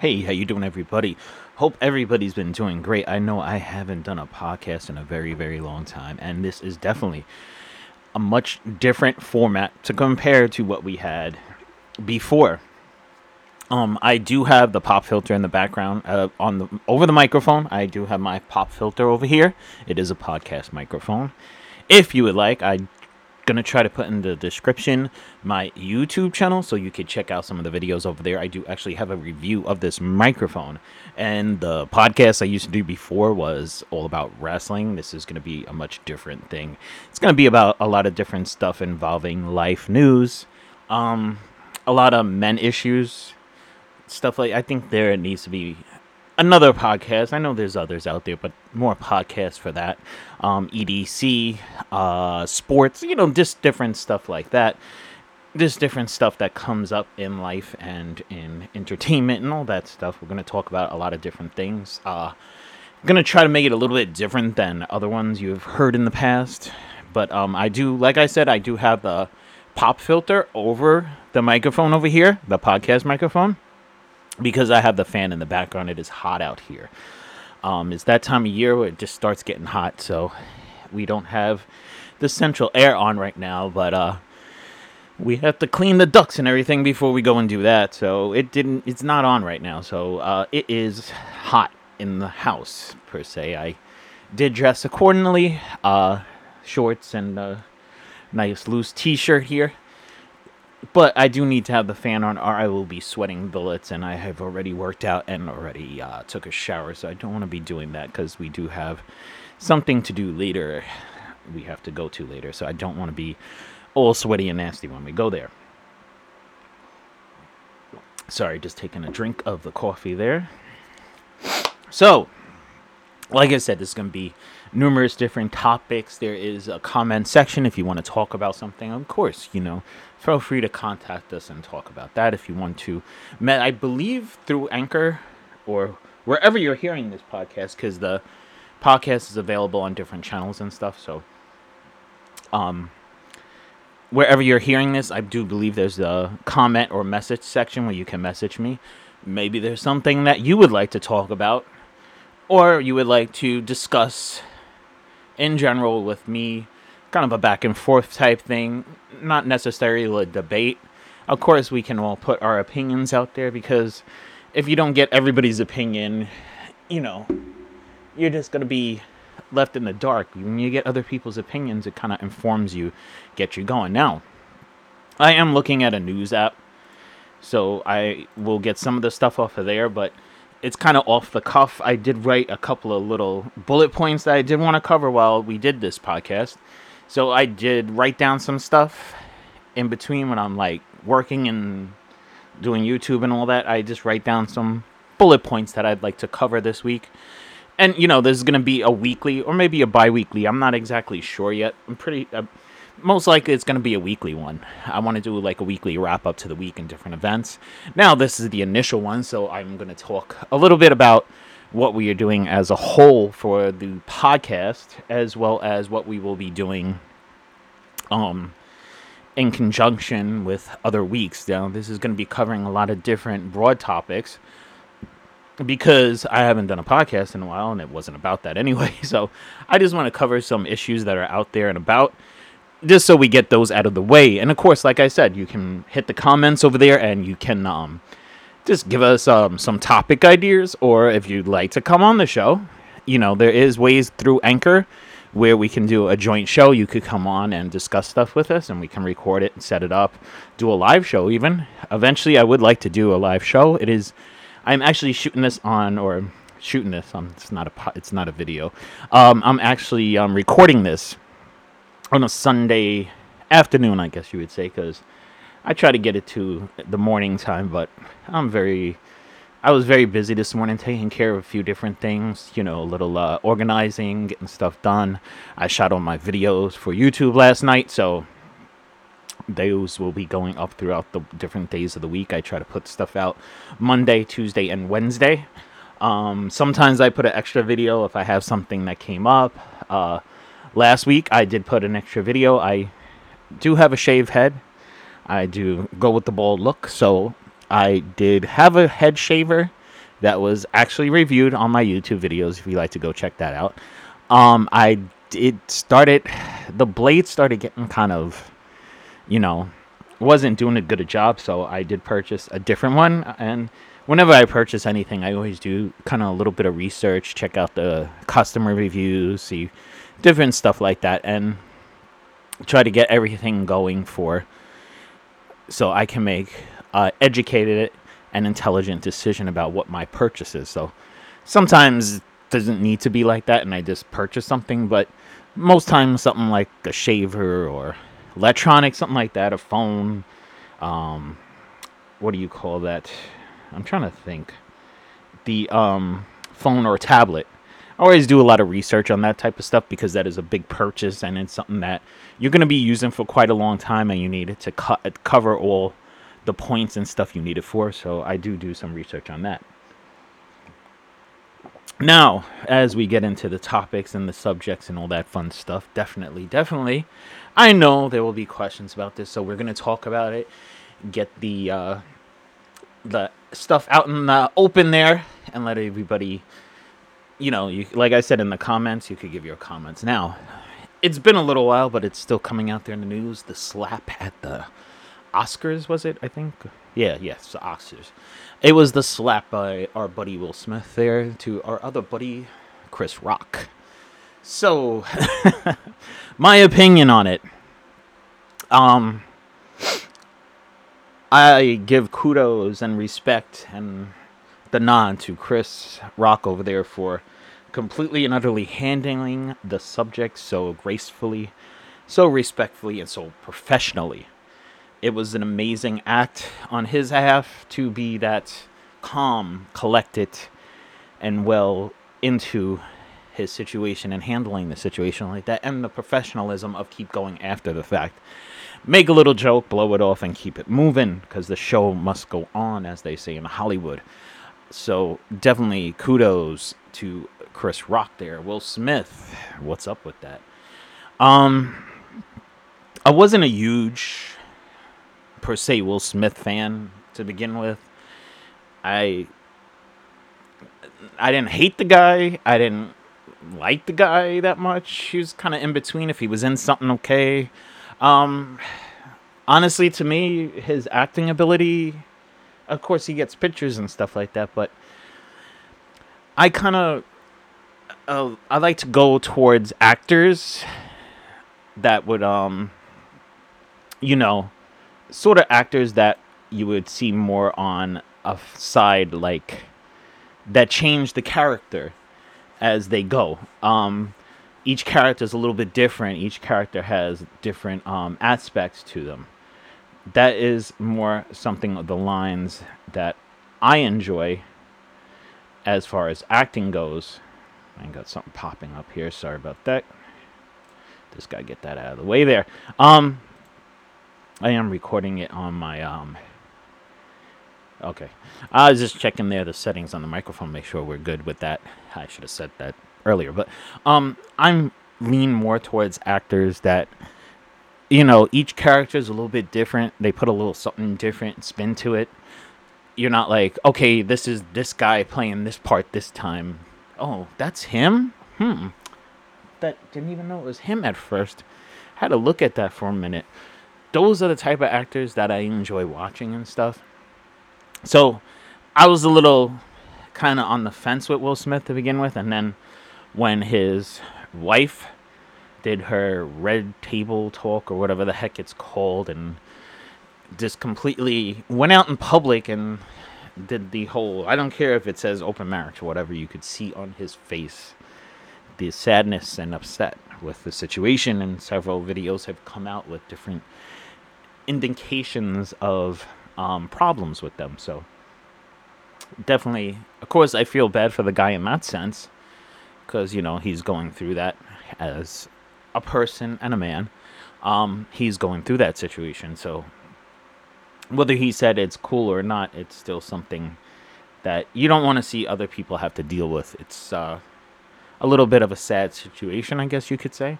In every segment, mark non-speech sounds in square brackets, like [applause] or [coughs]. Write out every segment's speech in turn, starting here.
Hey, how you doing, everybody? Hope everybody's been doing great. I know I haven't done a podcast in a very, very long time, and this is definitely a much different format to compare to what we had before. Um, I do have the pop filter in the background uh, on the over the microphone. I do have my pop filter over here. It is a podcast microphone. If you would like, I gonna try to put in the description my YouTube channel so you could check out some of the videos over there. I do actually have a review of this microphone, and the podcast I used to do before was all about wrestling. This is gonna be a much different thing. It's gonna be about a lot of different stuff involving life news, um, a lot of men issues, stuff like. I think there needs to be another podcast. I know there's others out there, but more podcasts for that. Um, EDC, uh, sports, you know, just different stuff like that. Just different stuff that comes up in life and in entertainment and all that stuff. We're going to talk about a lot of different things. Uh, I'm going to try to make it a little bit different than other ones you've heard in the past. But um, I do, like I said, I do have the pop filter over the microphone over here, the podcast microphone because I have the fan in the background. It is hot out here. Um, it's that time of year where it just starts getting hot, so we don't have the central air on right now, but uh, we have to clean the ducts and everything before we go and do that. So it didn't. It's not on right now. So uh, it is hot in the house per se. I did dress accordingly. Uh, shorts and a nice loose T-shirt here but I do need to have the fan on, or I will be sweating bullets. And I have already worked out and already uh, took a shower, so I don't want to be doing that because we do have something to do later. We have to go to later, so I don't want to be all sweaty and nasty when we go there. Sorry, just taking a drink of the coffee there. So, like I said, this is going to be numerous different topics. There is a comment section if you want to talk about something. Of course, you know, feel free to contact us and talk about that if you want to. I believe through Anchor or wherever you're hearing this podcast, because the podcast is available on different channels and stuff. So, um, wherever you're hearing this, I do believe there's a comment or message section where you can message me. Maybe there's something that you would like to talk about, or you would like to discuss in general with me kind of a back and forth type thing, not necessarily a debate. Of course, we can all put our opinions out there because if you don't get everybody's opinion, you know, you're just going to be left in the dark. When you get other people's opinions, it kind of informs you, get you going. Now, I am looking at a news app, so I will get some of the stuff off of there, but it's kind of off the cuff. I did write a couple of little bullet points that I did want to cover while we did this podcast. So I did write down some stuff in between when I'm like working and doing YouTube and all that. I just write down some bullet points that I'd like to cover this week. And you know, this is gonna be a weekly or maybe a bi-weekly. I'm not exactly sure yet. I'm pretty. Most likely, it's gonna be a weekly one. I want to do like a weekly wrap up to the week and different events. Now, this is the initial one, so I'm gonna talk a little bit about what we are doing as a whole for the podcast, as well as what we will be doing um, in conjunction with other weeks. Now, this is going to be covering a lot of different broad topics because I haven't done a podcast in a while and it wasn't about that anyway. [laughs] So I just want to cover some issues that are out there and about just so we get those out of the way. And of course, like I said, you can hit the comments over there and you can um, just give us um, some topic ideas, or if you'd like to come on the show, you know, there is ways through Anchor where we can do a joint show. You could come on and discuss stuff with us, and we can record it and set it up, do a live show even. Eventually, I would like to do a live show. It is, I'm actually shooting this on or shooting this. Um, it's not a it's not a video. Um, I'm actually um, recording this on a Sunday afternoon, I guess you would say, because I try to get it to the morning time, but I'm very, I was very busy this morning taking care of a few different things, you know, a little uh, organizing, getting stuff done. I shot all my videos for YouTube last night, so those will be going up throughout the different days of the week. I try to put stuff out Monday, Tuesday, and Wednesday. Um, sometimes I put an extra video if I have something that came up. Uh, last week I did put an extra video. I do have a shaved head I do go with the bald look, so I did have a head shaver that was actually reviewed on my YouTube videos. If you like to go check that out, um, I it started the blade started getting kind of, you know, wasn't doing a good a job. So I did purchase a different one, and whenever I purchase anything, I always do kind of a little bit of research, check out the customer reviews, see different stuff like that, and try to get everything going for so I can make uh, educated and intelligent decision about what my purchase is. So sometimes it doesn't need to be like that, and I just purchase something, but most times something like a shaver or electronic, something like that, a phone. Um, what do you call that? I'm trying to think. The um, phone or tablet. I always do a lot of research on that type of stuff because that is a big purchase and it's something that you're going to be using for quite a long time and you need it to co- cover all the points and stuff you need it for. So I do do some research on that. Now, as we get into the topics and the subjects and all that fun stuff, definitely, definitely, I know there will be questions about this, so we're going to talk about it, get the uh, the stuff out in the open there, and let everybody, you know, you like I said in the comments, you could give your comments. Now, it's been a little while, but it's still coming out there in the news. The slap at the Oscars was it? I think. Yeah, yes, the Oscars. It was the slap by our buddy Will Smith there to our other buddy Chris Rock. So, [laughs] my opinion on it. Um, I give kudos and respect and the nod to Chris Rock over there for completely and utterly handling the subject so gracefully, so respectfully, and so professionally it was an amazing act on his half to be that calm, collected, and well into his situation and handling the situation like that, and the professionalism of keep going after the fact. Make a little joke, blow it off, and keep it moving because the show must go on, as they say in Hollywood. So definitely kudos to Chris Rock there. Will Smith, what's up with that? Um, I wasn't a huge per se Will Smith fan to begin with. I I didn't hate the guy. I didn't like the guy that much. He was kind of in between. If he was in something, okay. Um, honestly, to me, his acting ability, of course, he gets pictures and stuff like that, but I kind of uh, I like to go towards actors that would um you know sort of actors that you would see more on a side like that change the character as they go. Um, each character is a little bit different. Each character has different um, aspects to them. That is more something of the lines that I enjoy as far as acting goes. I got something popping up here. Sorry about that. Just gotta get that out of the way there. Um, I am recording it on my um Okay. I was just checking there the settings on the microphone, make sure we're good with that. I should have said that earlier, but um I'm lean more towards actors that you know, each character is a little bit different. They put a little something different spin to it. You're not like, okay, this is this guy playing this part this time. Oh, that's him? Hmm. That didn't even know it was him at first. Had to look at that for a minute those are the type of actors that I enjoy watching and stuff. So I was a little kind of on the fence with Will Smith to begin with, and then when his wife did her red table talk or whatever the heck it's called, and just completely went out in public and did the whole I don't care if it says open marriage or whatever, you could see on his face the sadness and upset with the situation, and several videos have come out with different indications of um, problems with them. So definitely, of course, I feel bad for the guy in that sense because you know he's going through that as a person and a man. Um, he's going through that situation. So whether he said it's cool or not, it's still something that you don't want to see other people have to deal with. It's uh, a little bit of a sad situation, I guess you could say.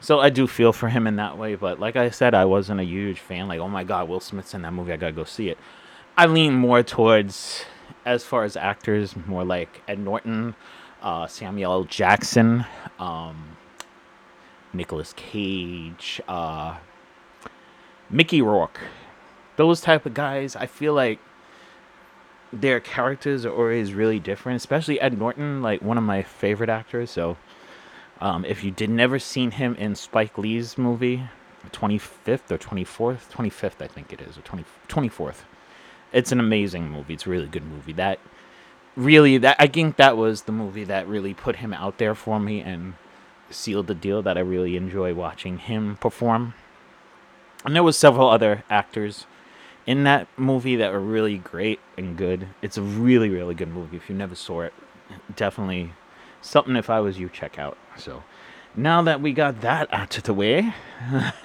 So I do feel for him in that way, but like I said, I wasn't a huge fan. Like, oh my God, Will Smith's in that movie, I gotta go see it. I lean more towards as far as actors, more like Ed Norton, uh, Samuel L. Jackson, um, Nicolas Cage, uh, Mickey Rourke. Those type of guys, I feel like their characters are always really different, especially Ed Norton, like one of my favorite actors. So, um, if you did never seen him in Spike Lee's movie, 25th or 24th, 25th, I think it is, or 20, 24th. It's an amazing movie. It's a really good movie. That really, that I think that was the movie that really put him out there for me and sealed the deal that I really enjoy watching him perform. And there was several other actors in that movie that were really great and good. It's a really, really good movie. If you never saw it, definitely something if I was you check out. So now that we got that out of the way, [laughs]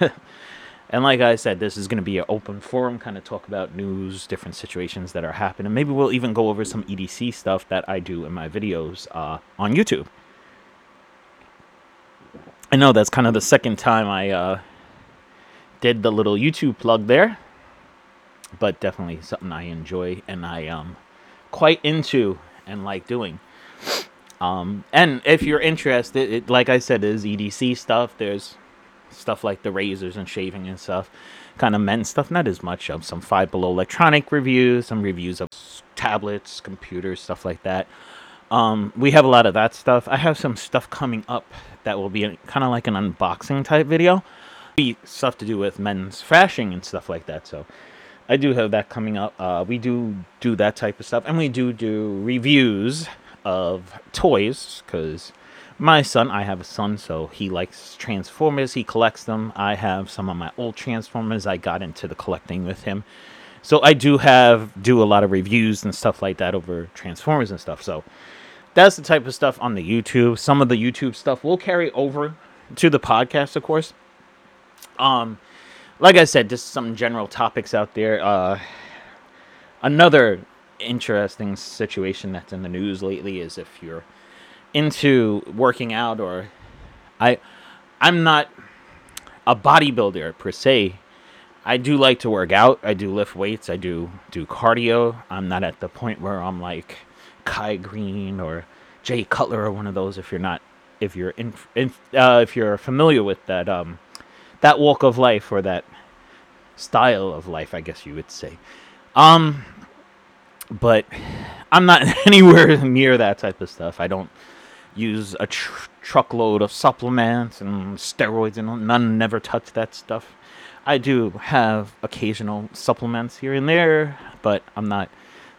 and like I said, this is going to be an open forum, kind of talk about news, different situations that are happening. Maybe we'll even go over some EDC stuff that I do in my videos uh, on YouTube. I know that's kind of the second time I uh, did the little YouTube plug there but definitely something I enjoy and I um quite into and like doing. Um, and if you're interested, it, like I said, is EDC stuff. There's stuff like the razors and shaving and stuff, kind of men's stuff. Not as much of some Five Below electronic reviews, some reviews of tablets, computers, stuff like that. Um, we have a lot of that stuff. I have some stuff coming up that will be kind of like an unboxing type video. Be stuff to do with men's fashion and stuff like that. So I do have that coming up. Uh, we do do that type of stuff, and we do do reviews of toys because my son, I have a son, so he likes Transformers. He collects them. I have some of my old Transformers. I got into the collecting with him, so I do have do a lot of reviews and stuff like that over Transformers and stuff. So that's the type of stuff on the YouTube. Some of the YouTube stuff will carry over to the podcast, of course. Um like I said, just some general topics out there. Uh, another interesting situation that's in the news lately is if you're into working out or I I'm not a bodybuilder per se. I do like to work out. I do lift weights. I do do cardio. I'm not at the point where I'm like Kai Greene or Jay Cutler or one of those. If you're not, if you're in, in uh, if you're familiar with that um, that walk of life or that style of life, I guess you would say. Um, but I'm not [laughs] anywhere near that type of stuff. I don't use a tr- truckload of supplements and steroids and none never touch that stuff. I do have occasional supplements here and there, but I'm not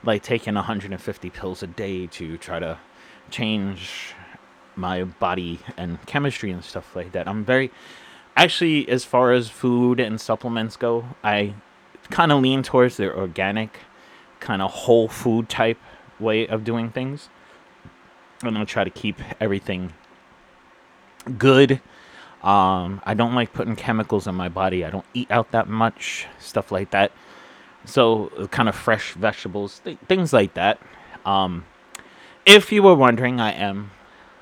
like taking 150 pills a day to try to change my body and chemistry and stuff like that. I'm very actually, as far as food and supplements go, I kind of lean towards the organic, kind of whole food type way of doing things. I'm gonna try to keep everything good. Um, I don't like putting chemicals in my body. I don't eat out that much, stuff like that. So, kind of fresh vegetables, th- things like that. Um, if you were wondering, I am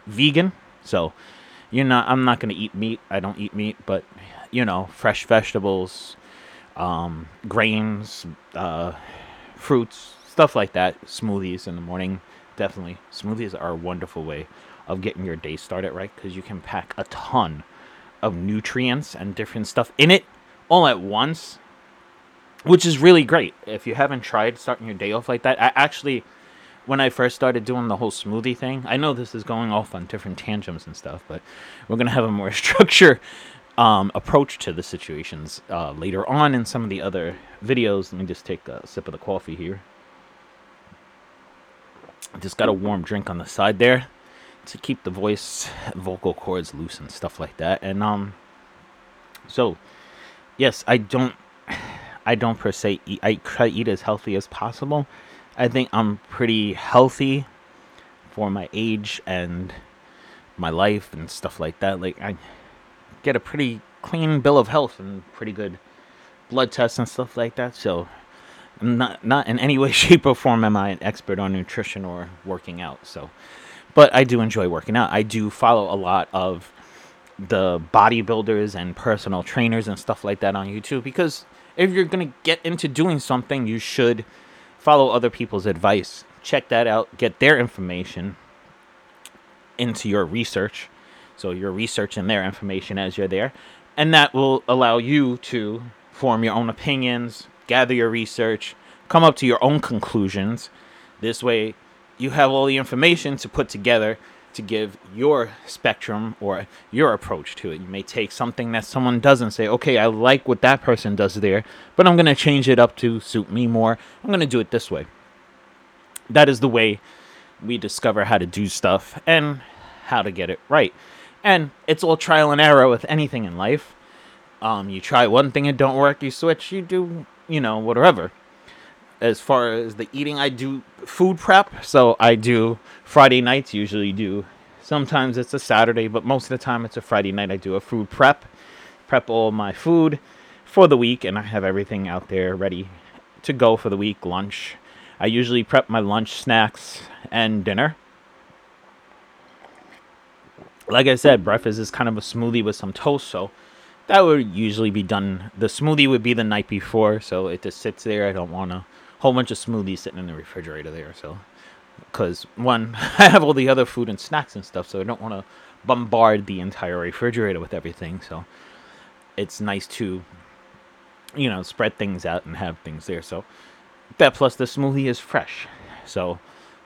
vegan. So, you're not i'm not going to eat meat i don't eat meat but you know fresh vegetables um, grains uh, fruits stuff like that smoothies in the morning definitely smoothies are a wonderful way of getting your day started right because you can pack a ton of nutrients and different stuff in it all at once which is really great if you haven't tried starting your day off like that i actually when I first started doing the whole smoothie thing. I know this is going off on different tangents and stuff, but we're gonna have a more [laughs] structure um, approach to the situations uh, later on in some of the other videos. Let me just take a sip of the coffee here. Just got a warm drink on the side there to keep the voice, vocal cords loose and stuff like that. And um, so yes, I don't, I don't per se eat. I try to eat as healthy as possible I think I'm pretty healthy for my age and my life and stuff like that. Like I get a pretty clean bill of health and pretty good blood tests and stuff like that. So I'm not not in any [laughs] way, shape, or form am I an expert on nutrition or working out. So, but I do enjoy working out. I do follow a lot of the bodybuilders and personal trainers and stuff like that on YouTube because if you're gonna get into doing something, you should follow other people's advice check that out, get their information into your research. So you're researching their information as you're there, and that will allow you to form your own opinions, gather your research, come up to your own conclusions. This way, you have all the information to put together to give your spectrum or your approach to it. You may take something that someone doesn't say, okay, I like what that person does there, but I'm going to change it up to suit me more. I'm going to do it this way. That is the way we discover how to do stuff and how to get it right. And it's all trial and error with anything in life. Um, you try one thing, it don't work, you switch, you do, you know, whatever as far as the eating, I do food prep. So I do Friday nights, usually do. Sometimes it's a Saturday, but most of the time it's a Friday night. I do a food prep, prep all my food for the week, and I have everything out there ready to go for the week. Lunch. I usually prep my lunch, snacks, and dinner. Like I said, breakfast is kind of a smoothie with some toast, so that would usually be done. The smoothie would be the night before, so it just sits there. I don't want to whole bunch of smoothies sitting in the refrigerator there. So, because one, [laughs] I have all the other food and snacks and stuff, so I don't want to bombard the entire refrigerator with everything. So, it's nice to, you know, spread things out and have things there. So, that plus the smoothie is fresh. So,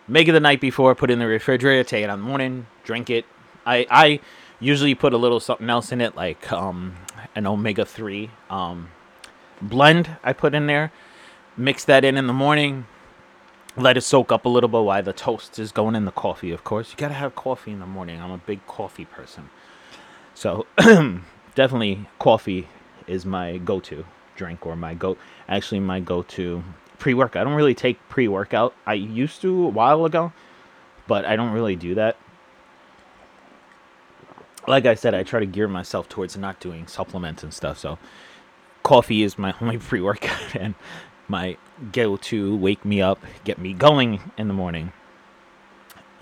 make it the night before, put it in the refrigerator, take it on the morning, drink it. I I usually put a little something else in it, like um, an omega three um, blend. I put in there Mix that in in the morning. Let it soak up a little bit while the toast is going in the coffee, of course. You gotta have coffee in the morning. I'm a big coffee person. So, [clears throat] definitely coffee is my go to drink or my go actually my go to pre workout. I don't really take pre workout. I used to a while ago, but I don't really do that. Like I said, I try to gear myself towards not doing supplements and stuff. So, coffee is my [laughs] only pre workout, [laughs] and my go to wake me up, get me going in the morning.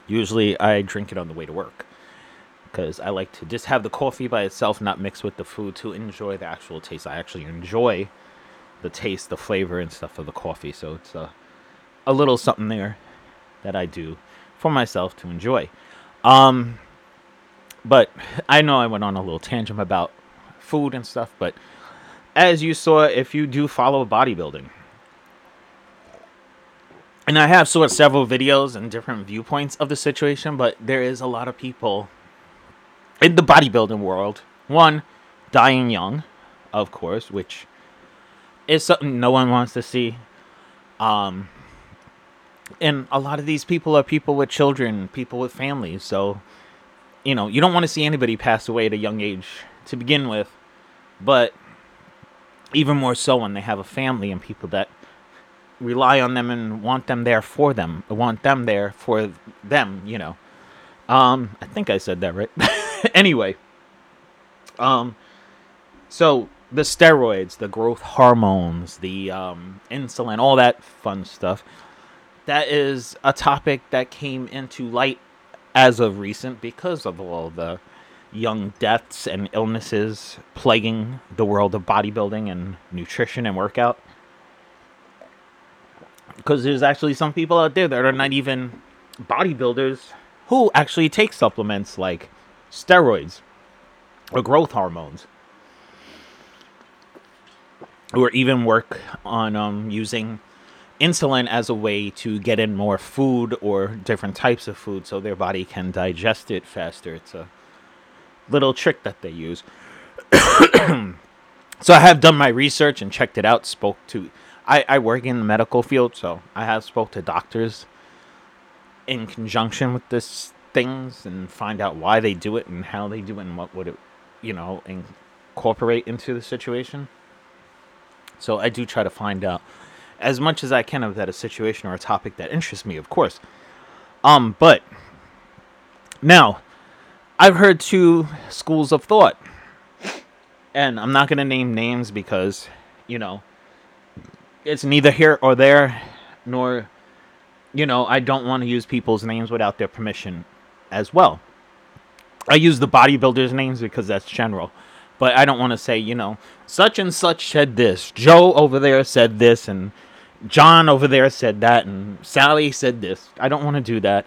Usually I drink it on the way to work because I like to just have the coffee by itself, not mix with the food to enjoy the actual taste. I actually enjoy the taste, the flavor, and stuff of the coffee. So it's a, a little something there that I do for myself to enjoy. Um, but I know I went on a little tangent about food and stuff, but as you saw, if you do follow bodybuilding, and I have sort several videos and different viewpoints of the situation, but there is a lot of people in the bodybuilding world. One, dying young, of course, which is something no one wants to see. Um, and a lot of these people are people with children, people with families. So, you know, you don't want to see anybody pass away at a young age to begin with. But even more so when they have a family and people that rely on them and want them there for them. want them there for them, you know. Um, I think I said that right. [laughs] anyway, um, so the steroids, the growth hormones, the um, insulin, all that fun stuff. That is a topic that came into light as of recent because of all the young deaths and illnesses plaguing the world of bodybuilding and nutrition and workout because there's actually some people out there that are not even bodybuilders who actually take supplements like steroids or growth hormones or even work on um, using insulin as a way to get in more food or different types of food so their body can digest it faster. It's a little trick that they use. [coughs] so I have done my research and checked it out, spoke to I, I work in the medical field, so I have spoke to doctors in conjunction with this things and find out why they do it and how they do it and what would it, you know, incorporate into the situation. So I do try to find out as much as I can of that a situation or a topic that interests me, of course. Um, but now I've heard two schools of thought, and I'm not gonna name names because, you know, it's neither here or there, nor, you know, I don't want to use people's names without their permission as well. I use the bodybuilders' names because that's general. But I don't want to say, you know, such and such said this. Joe over there said this, and John over there said that, and Sally said this. I don't want to do that.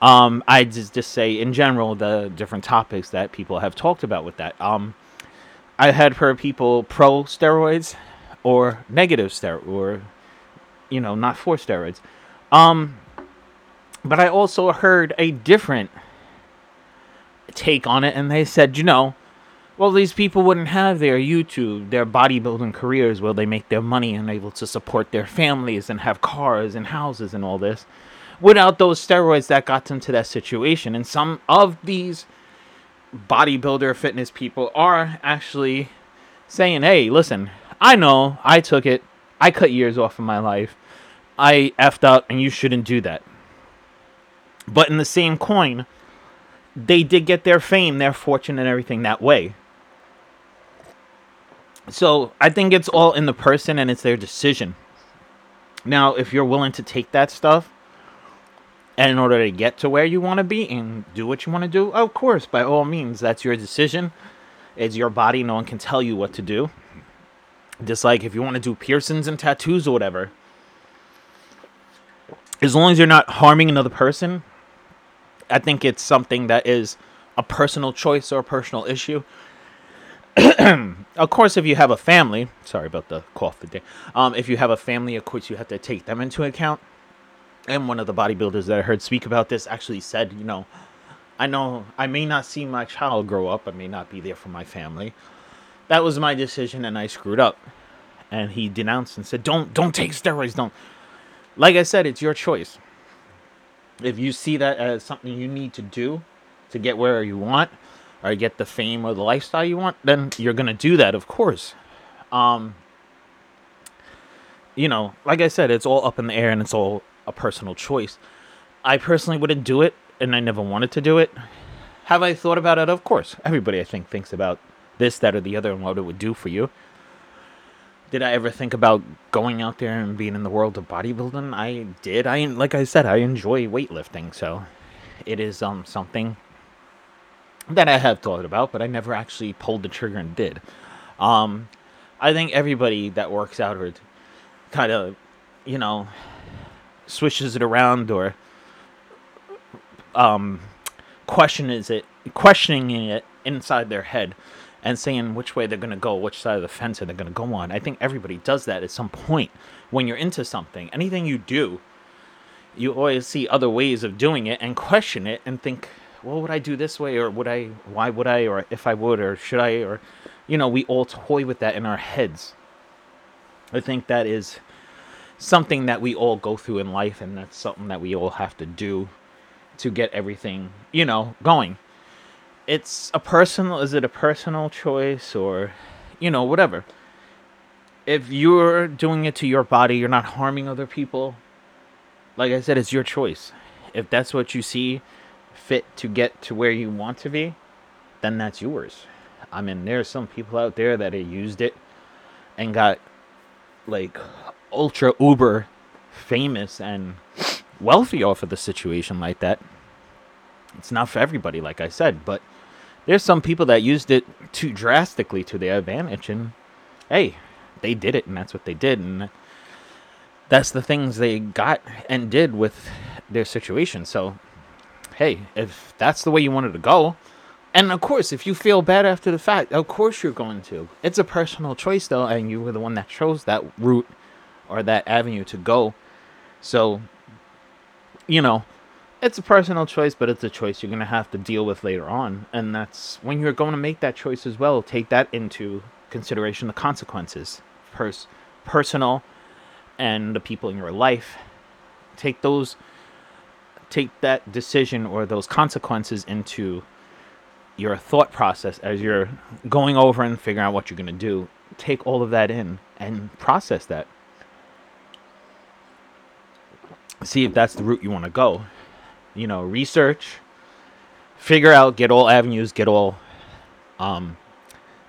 Um, I just just say in general the different topics that people have talked about with that. Um, I had heard people pro steroids or negative steroid or you know not for steroids. Um, but I also heard a different take on it, and they said, you know, well, these people wouldn't have their YouTube, their bodybuilding careers where they make their money and able to support their families and have cars and houses and all this without those steroids that got them to that situation. And some of these bodybuilder fitness people are actually saying, hey, listen, I know I took it, I cut years off of my life, I effed up, and you shouldn't do that. But in the same coin, they did get their fame, their fortune, and everything that way. So I think it's all in the person and it's their decision. Now, if you're willing to take that stuff, and in order to get to where you want to be and do what you want to do, of course, by all means, that's your decision. It's your body. No one can tell you what to do. Just like if you want to do piercings and tattoos or whatever, as long as you're not harming another person, I think it's something that is a personal choice or a personal issue. of course, if you have a family, sorry about the cough today. Um, if you have a family, of course, you have to take them into account. And one of the bodybuilders that I heard speak about this actually said, you know, I know I may not see my child grow up, I may not be there for my family. That was my decision, and I screwed up. And he denounced and said, "Don't, don't take steroids. Don't." Like I said, it's your choice if you see that as something you need to do to get where you want or get the fame or the lifestyle you want, then you're gonna do that, of course. Um, you know, like I said, it's all up in the air and it's all a personal choice. I personally wouldn't do it, and I never wanted to do it. Have I thought about it? Of course. Everybody, I think, thinks about this, that, or the other, and what it would do for you did I ever think about going out there and being in the world of bodybuilding? I did. I like I said, I enjoy weightlifting, so it is um something that I have thought about, but I never actually pulled the trigger and did. Um, I think everybody that works out or kind of, you know, swishes it around or um questions it questioning it inside their head and saying which way they're going to go, which side of the fence they're going to go on. I think everybody does that at some point when you're into something. Anything you do, you always see other ways of doing it and question it and think, well, would I do this way or would I, why would I, or if I would, or should I, or, you know, we all toy with that in our heads. I think that is something that we all go through in life and that's something that we all have to do to get everything, you know, going it's a personal is it a personal choice or you know whatever. If you're doing it to your body you're not harming other people like i said it's your choice. If that's what you see fit to get to where you want to be then that's yours. I mean there's some people out there that have used it and got like ultra uber famous and wealthy off of the situation like that. It's not for everybody like i said but there's some people that used it too drastically to their advantage and hey they did it and that's what they did and that's the things they got and did with their situation. So hey if that's the way you wanted to go and of course if you feel bad after the fact of course you're going to. It's a personal choice though and you were the one that chose that route or that avenue to go. So you know it's a personal choice, but it's a choice you're going to have to deal with later on. And that's when you're going to make that choice as well, take that into consideration the consequences, pers- personal and the people in your life. Take those, take that decision or those consequences into your thought process as you're going over and figuring out what you're going to do. Take all of that in and process that. See if that's the route you want to go you know, research, figure out, get all avenues, get all. Um,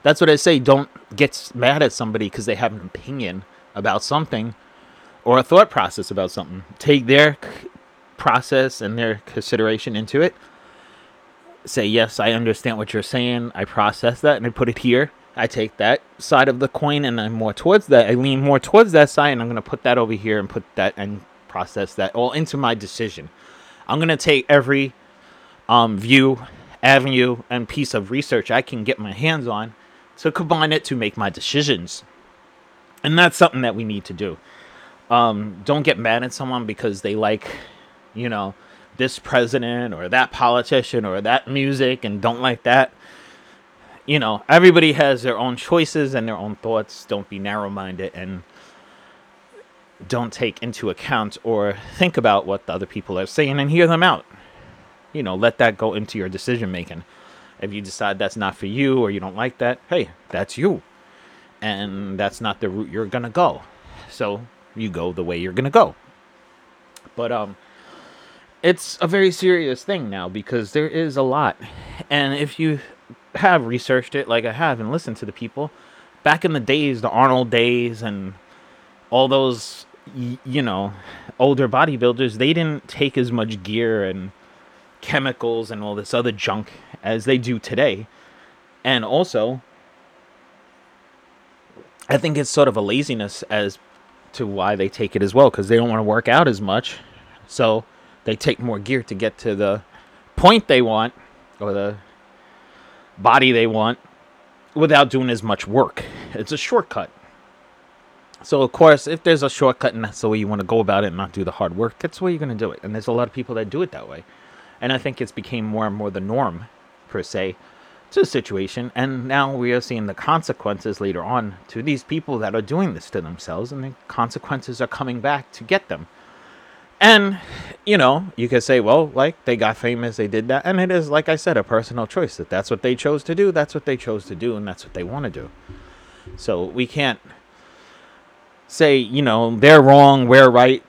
that's what I say. Don't get mad at somebody because they have an opinion about something or a thought process about something. Take their process and their consideration into it. Say, yes, I understand what you're saying. I process that and I put it here. I take that, side of the coin and I'm more towards that. I lean more towards that side and I'm going to put that over here and put that and process that all into my decision. I'm going to take every um, view, avenue, and piece of research I can get my hands on to combine it to make my decisions. And that's something that we need to do. Um, don't get mad at someone because they like, you know, this president or that politician or that music and don't like that you know, everybody has their own choices and their own thoughts. Don't be narrow minded and don't take into account or think about what the other people are saying and hear them out. You know, let that go into your decision making. If you decide that's not for you or you don't like that, hey, that's you. And that's not the route you're going to go. So you go the way you're going to go. But, um, it's a very serious thing now because there is a lot. And if you have researched it like I have and listened to the people back in the days, the Arnold days and all those you know older bodybuilders, they didn't take as much gear and chemicals and all this other junk as they do today. And also I think it's sort of a laziness as to why they take it as well because they don't want to work out as much. So they take more gear to get to the point they want or the body they want without doing as much work. It's a shortcut. So of course, if there's a shortcut and that's the way you want to go about it and not do the hard work, that's the way you're going to do it. And there's a lot of people that do it that way. And I think it's became more and more the norm, per se, to the situation. And now we are seeing the consequences later on to these people that are doing this to themselves, and the consequences are coming back to get them. And, you know, you could say, well, like, they got famous, they did that. And it is, like I said, a personal choice. That that's what they chose to do, that's what they chose to do, and that's what they want to do. So we can't say, you know, they're wrong, we're right.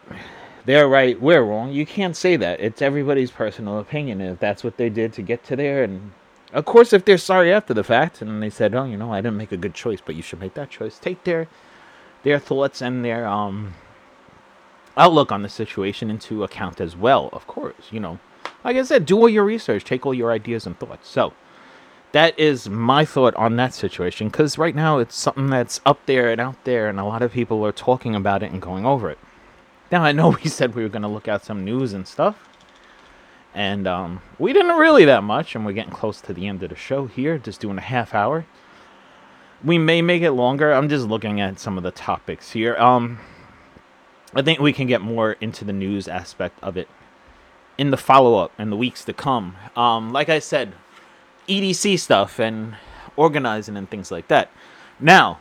They're right, we're wrong. You can't say that. It's everybody's personal opinion. If that's what they did to get to there, and of course, if they're sorry after the fact and they said, "Oh, you know, I didn't make a good choice, but you should make that choice," take their their thoughts and their um outlook on the situation into account as well, of course. You know, like I said, do all your research, take all your ideas and thoughts. So, that is my thought on that situation because right now it's something that's up there and out there, and a lot of people are talking about it and going over it. Now, I know [laughs] we said we were going to look at some news and stuff, and um, we didn't really that much, and we're getting close to the end of the show here, just doing a half hour. We may make it longer. I'm just looking at some of the topics here. Um, I think we can get more into the news aspect of it in the follow up and the weeks to come. Um, like I said, EDC stuff and organizing and things like that. Now,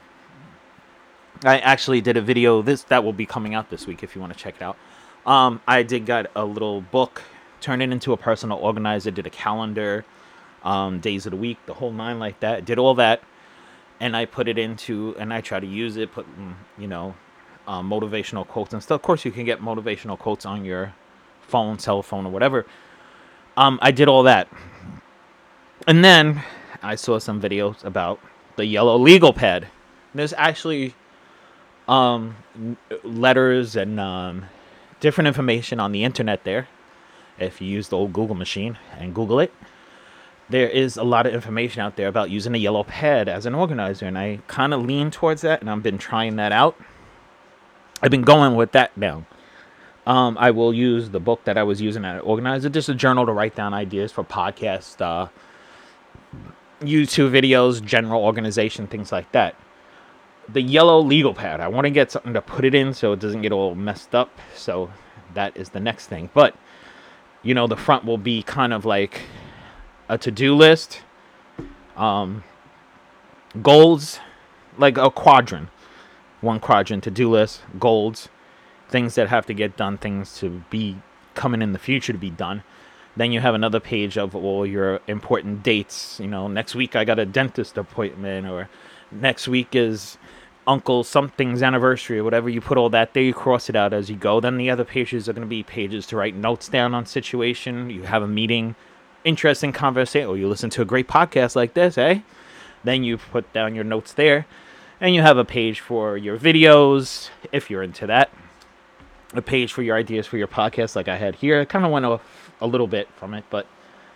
I actually did a video this that will be coming out this week if you want to check it out. Um, I did got a little book, turned it into a personal organizer, did a calendar, um, days of the week, the whole nine like that. Did all that, and I put it into and I try to use it, put mm, you know um, motivational quotes and stuff. Of course, you can get motivational quotes on your phone, cell phone, or whatever. Um, I did all that. And then I saw some videos about the yellow legal pad. There's actually um, letters and um, different information on the internet there. If you use the old Google machine and Google it, there is a lot of information out there about using a yellow pad as an organizer. And I kind of lean towards that, and I've been trying that out. I've been going with that now. Um, I will use the book that I was using at an Organizer, just a journal to write down ideas for podcasts, uh, YouTube videos, general organization, things like that. The yellow legal pad, I want to get something to put it in so it doesn't get all messed up. So that is the next thing. But, you know, the front will be kind of like a to do list, um, goals, like a quadrant one quadrant to do list, goals, things that have to get done, things to be coming in the future to be done. Then you have another page of all your important dates. You know, next week I got a dentist appointment, or next week is uncle something's anniversary, or whatever. You put all that there, you cross it out as you go. Then the other pages are going to be pages to write notes down on situation. You have a meeting, interesting conversation, or you listen to a great podcast like this, eh? Then you put down your notes there. And you have a page for your videos, if you're into that. A page for your ideas for your podcast, like I had here. I kind of went off a little bit from it, but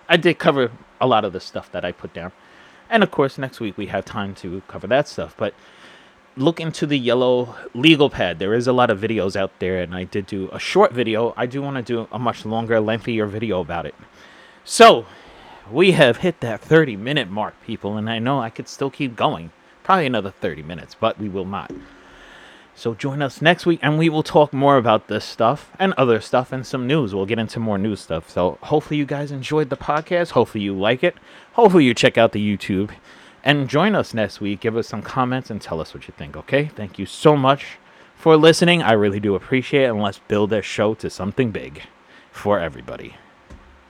I did cover a lot of the stuff that I put down. And of course, next week we have time to cover that stuff. But look into the yellow legal pad. There is a lot of videos out there, and I did do a short video. I do want to do a much longer, lengthier video about it. So, we have hit that 30 minute mark, people, and I know I could still keep going. Probably another 30 minutes, but we will not. So join us next week and we will talk more about this stuff and other stuff and some news. We'll get into more news stuff. So hopefully you guys enjoyed the podcast. Hopefully you like it. Hopefully you check out the YouTube and join us next week. Give us some comments and tell us what you think, okay? Thank you so much for listening. I really do appreciate it and let's build this show to something big for everybody.